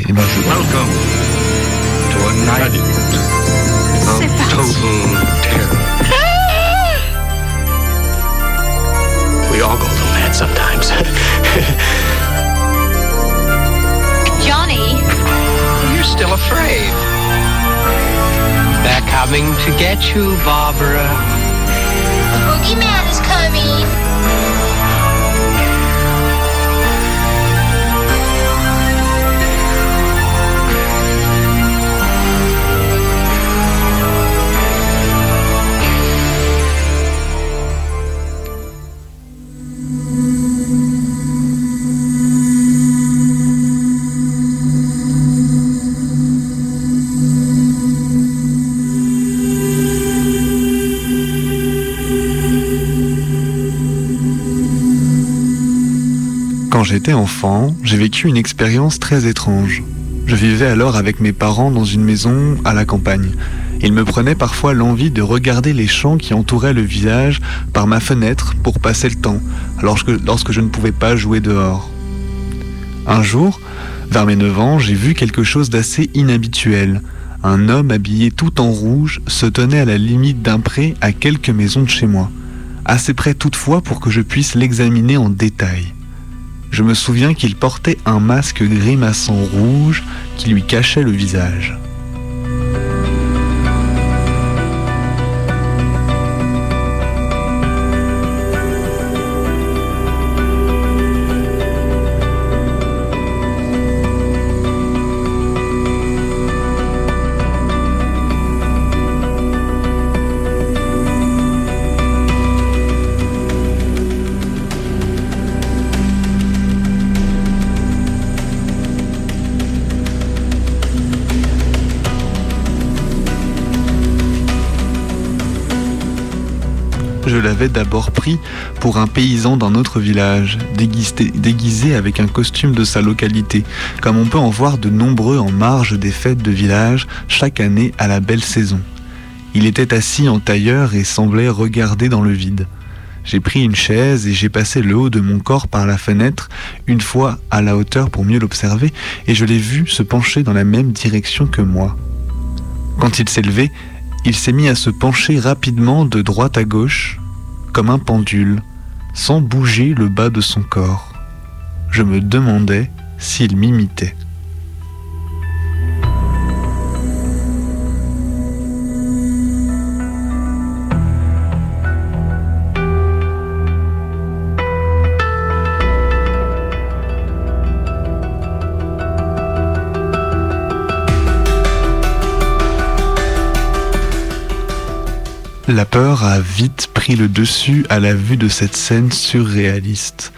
Et, et ben je... Welcome to a night of total terror. We all go a little mad sometimes. Johnny, You're still afraid. They're coming to get you, Barbara. J'étais enfant, j'ai vécu une expérience très étrange. Je vivais alors avec mes parents dans une maison à la campagne. Il me prenait parfois l'envie de regarder les champs qui entouraient le village par ma fenêtre pour passer le temps, lorsque, je ne pouvais pas jouer dehors. Un jour, vers mes 9 ans, j'ai vu quelque chose d'assez inhabituel. Un homme habillé tout en rouge se tenait à la limite d'un pré à quelques maisons de chez moi, assez près toutefois pour que je puisse l'examiner en détail. Je me souviens qu'il portait un masque grimaçant rouge qui lui cachait le visage. Je l'avais d'abord pris pour un paysan d'un autre village, déguisé, déguisé avec un costume de sa localité, comme on peut en voir de nombreux en marge des fêtes de village chaque année à la belle saison. Il était assis en tailleur et semblait regarder dans le vide. J'ai pris une chaise et j'ai passé le haut de mon corps par la fenêtre, une fois à la hauteur pour mieux l'observer, et je l'ai vu se pencher dans la même direction que moi. Quand il s'est levé, il s'est mis à se pencher rapidement de droite à gauche, comme un pendule, sans bouger le bas de son corps. Je me demandais s'il m'imitait. La peur a vite pris le dessus à la vue de cette scène surréaliste,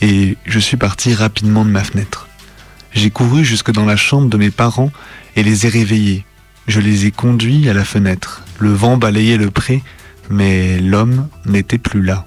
et je suis parti rapidement de ma fenêtre. J'ai couru jusque dans la chambre de mes parents et les ai réveillés. Je les ai conduits à la fenêtre. Le vent balayait le pré, mais l'homme n'était plus là.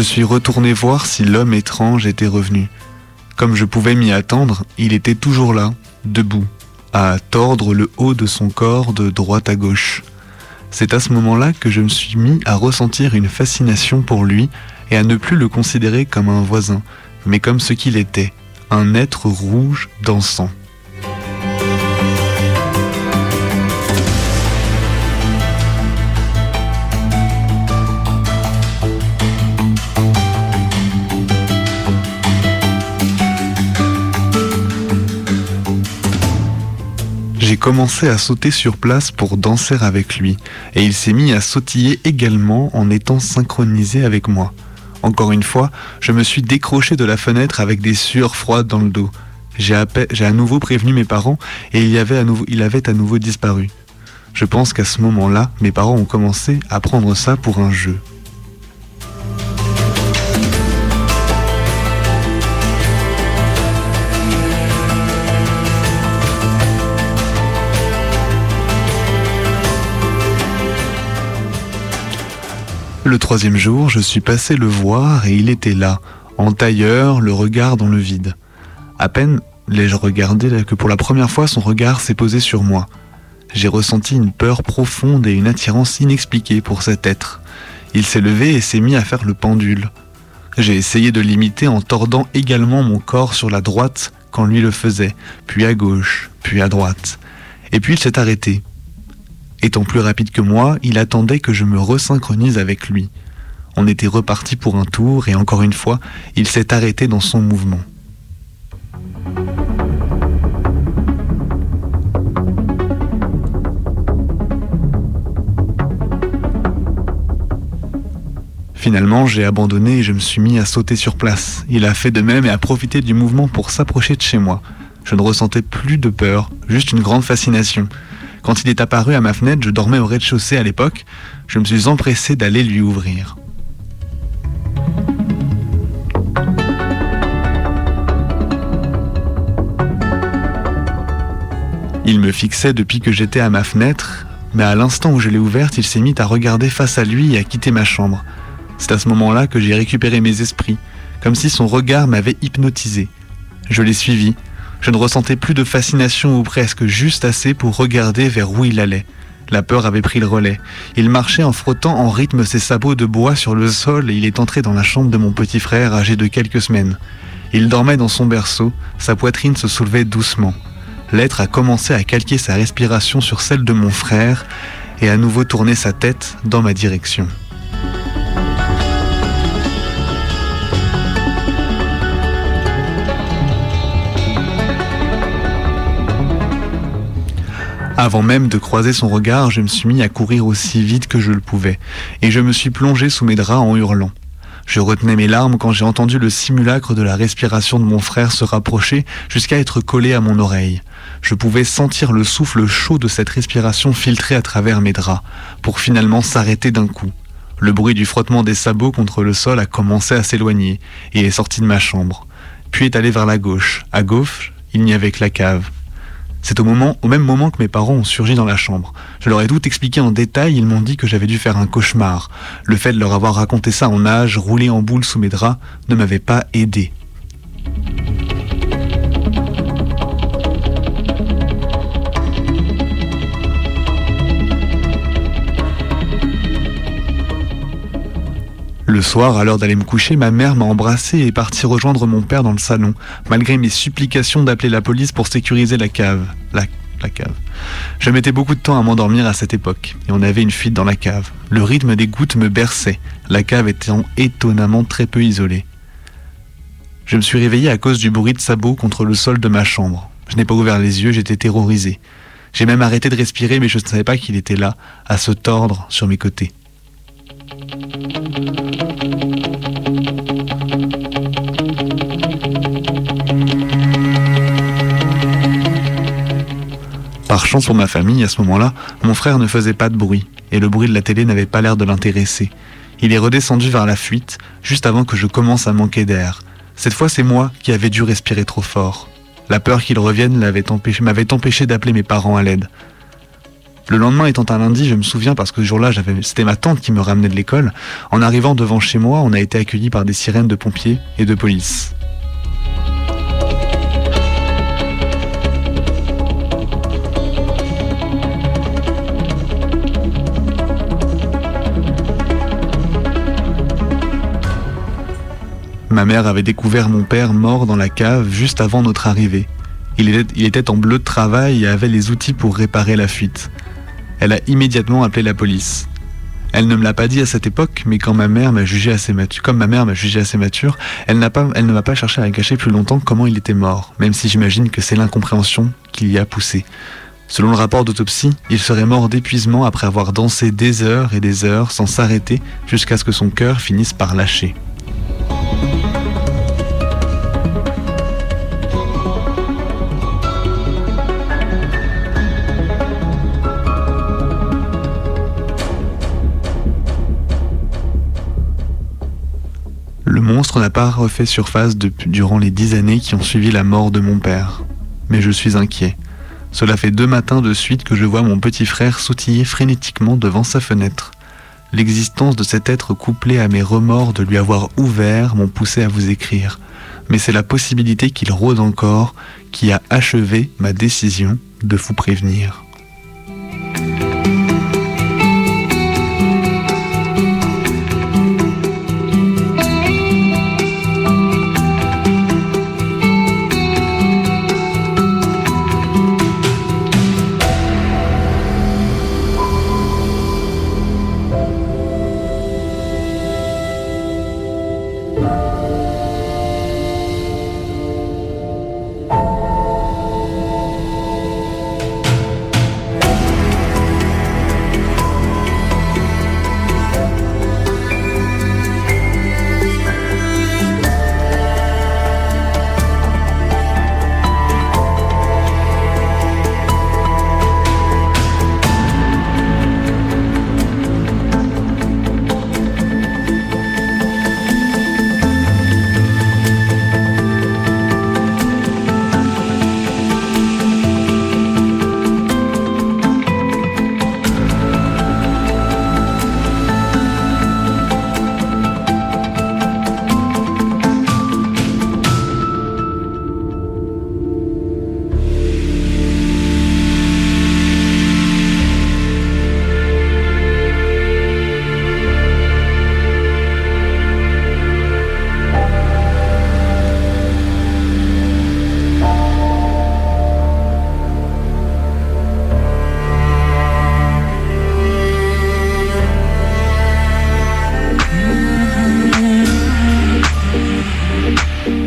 Je suis retourné voir si l'homme étrange était revenu. Comme je pouvais m'y attendre, il était toujours là, debout, à tordre le haut de son corps de droite à gauche. C'est à ce moment-là que je me suis mis à ressentir une fascination pour lui et à ne plus le considérer comme un voisin, mais comme ce qu'il était, un être rouge dansant. J'ai commencé à sauter sur place pour danser avec lui, et il s'est mis à sautiller également en étant synchronisé avec moi. Encore une fois, je me suis décroché de la fenêtre avec des sueurs froides dans le dos. J'ai à, nouveau prévenu mes parents et il avait à nouveau disparu. Je pense qu'à ce moment-là, mes parents ont commencé à prendre ça pour un jeu. Le troisième jour, je suis passé le voir et il était là, en tailleur, le regard dans le vide. À peine l'ai-je regardé que pour la première fois son regard s'est posé sur moi. J'ai ressenti une peur profonde et une attirance inexpliquée pour cet être. Il s'est levé et s'est mis à faire le pendule. J'ai essayé de l'imiter en tordant également mon corps sur la droite quand lui le faisait, puis à gauche, puis à droite. Et puis il s'est arrêté. Étant plus rapide que moi, il attendait que je me resynchronise avec lui. On était reparti pour un tour et encore une fois, il s'est arrêté dans son mouvement. Finalement, j'ai abandonné et je me suis mis à sauter sur place. Il a fait de même et a profité du mouvement pour s'approcher de chez moi. Je ne ressentais plus de peur, juste une grande fascination. Quand il est apparu à ma fenêtre, je dormais au rez-de-chaussée à l'époque, je me suis empressé d'aller lui ouvrir. Il me fixait depuis que j'étais à ma fenêtre, mais à l'instant où je l'ai ouverte, il s'est mis à regarder face à lui et à quitter ma chambre. C'est à ce moment-là que j'ai récupéré mes esprits, comme si son regard m'avait hypnotisé. Je l'ai suivi. Je ne ressentais plus de fascination ou presque juste assez pour regarder vers où il allait. La peur avait pris le relais. Il marchait en frottant en rythme ses sabots de bois sur le sol et il est entré dans la chambre de mon petit frère âgé de quelques semaines. Il dormait dans son berceau, sa poitrine se soulevait doucement. L'être a commencé à calquer sa respiration sur celle de mon frère et à nouveau tourner sa tête dans ma direction. Avant même de croiser son regard, je me suis mis à courir aussi vite que je le pouvais, et je me suis plongé sous mes draps en hurlant. Je retenais mes larmes quand j'ai entendu le simulacre de la respiration de mon frère se rapprocher jusqu'à être collé à mon oreille. Je pouvais sentir le souffle chaud de cette respiration filtrer à travers mes draps, pour finalement s'arrêter d'un coup. Le bruit du frottement des sabots contre le sol a commencé à s'éloigner et est sorti de ma chambre. Puis est allé vers la gauche. À gauche, il n'y avait que la cave. C'est au, même moment que mes parents ont surgi dans la chambre. Je leur ai tout expliqué en détail, ils m'ont dit que j'avais dû faire un cauchemar. Le fait de leur avoir raconté ça en âge, roulé en boule sous mes draps, ne m'avait pas aidé. Le soir, à l'heure d'aller me coucher, ma mère m'a embrassé et est partie rejoindre mon père dans le salon, malgré mes supplications d'appeler la police pour sécuriser la cave. La, cave. Je mettais beaucoup de temps à m'endormir à cette époque, et on avait une fuite dans la cave. Le rythme des gouttes me berçait, la cave étant étonnamment très peu isolée. Je me suis réveillé à cause du bruit de sabots contre le sol de ma chambre. Je n'ai pas ouvert les yeux, j'étais terrorisé. J'ai même arrêté de respirer, mais je ne savais pas qu'il était là, à se tordre sur mes côtés. Pour ma famille, à ce moment-là, mon frère ne faisait pas de bruit, et le bruit de la télé n'avait pas l'air de l'intéresser. Il est redescendu vers la fuite, juste avant que je commence à manquer d'air. Cette fois, c'est moi qui avais dû respirer trop fort. La peur qu'il revienne m'avait empêché, empêché d'appeler mes parents à l'aide. Le lendemain étant un lundi, je me souviens parce que ce jour-là, c'était ma tante qui me ramenait de l'école. En arrivant devant chez moi, on a été accueillis par des sirènes de pompiers et de police. Ma mère avait découvert mon père mort dans la cave juste avant notre arrivée. Il était, en bleu de travail et avait les outils pour réparer la fuite. Elle a immédiatement appelé la police. Elle ne me l'a pas dit à cette époque, mais quand ma mère m'a jugé assez mature, comme ma mère m'a jugé assez mature, elle elle ne m'a pas cherché à cacher plus longtemps comment il était mort, même si j'imagine que c'est l'incompréhension qui y a poussé. Selon le rapport d'autopsie, il serait mort d'épuisement après avoir dansé des heures et des heures sans s'arrêter jusqu'à ce que son cœur finisse par lâcher. N'a pas refait surface durant les dix années qui ont suivi la mort de mon père. Mais je suis inquiet. Cela fait deux matins de suite que je vois mon petit frère sautiller frénétiquement devant sa fenêtre. L'existence de cet être couplé à mes remords de lui avoir ouvert m'ont poussé à vous écrire. Mais c'est la possibilité qu'il rôde encore qui a achevé ma décision de vous prévenir.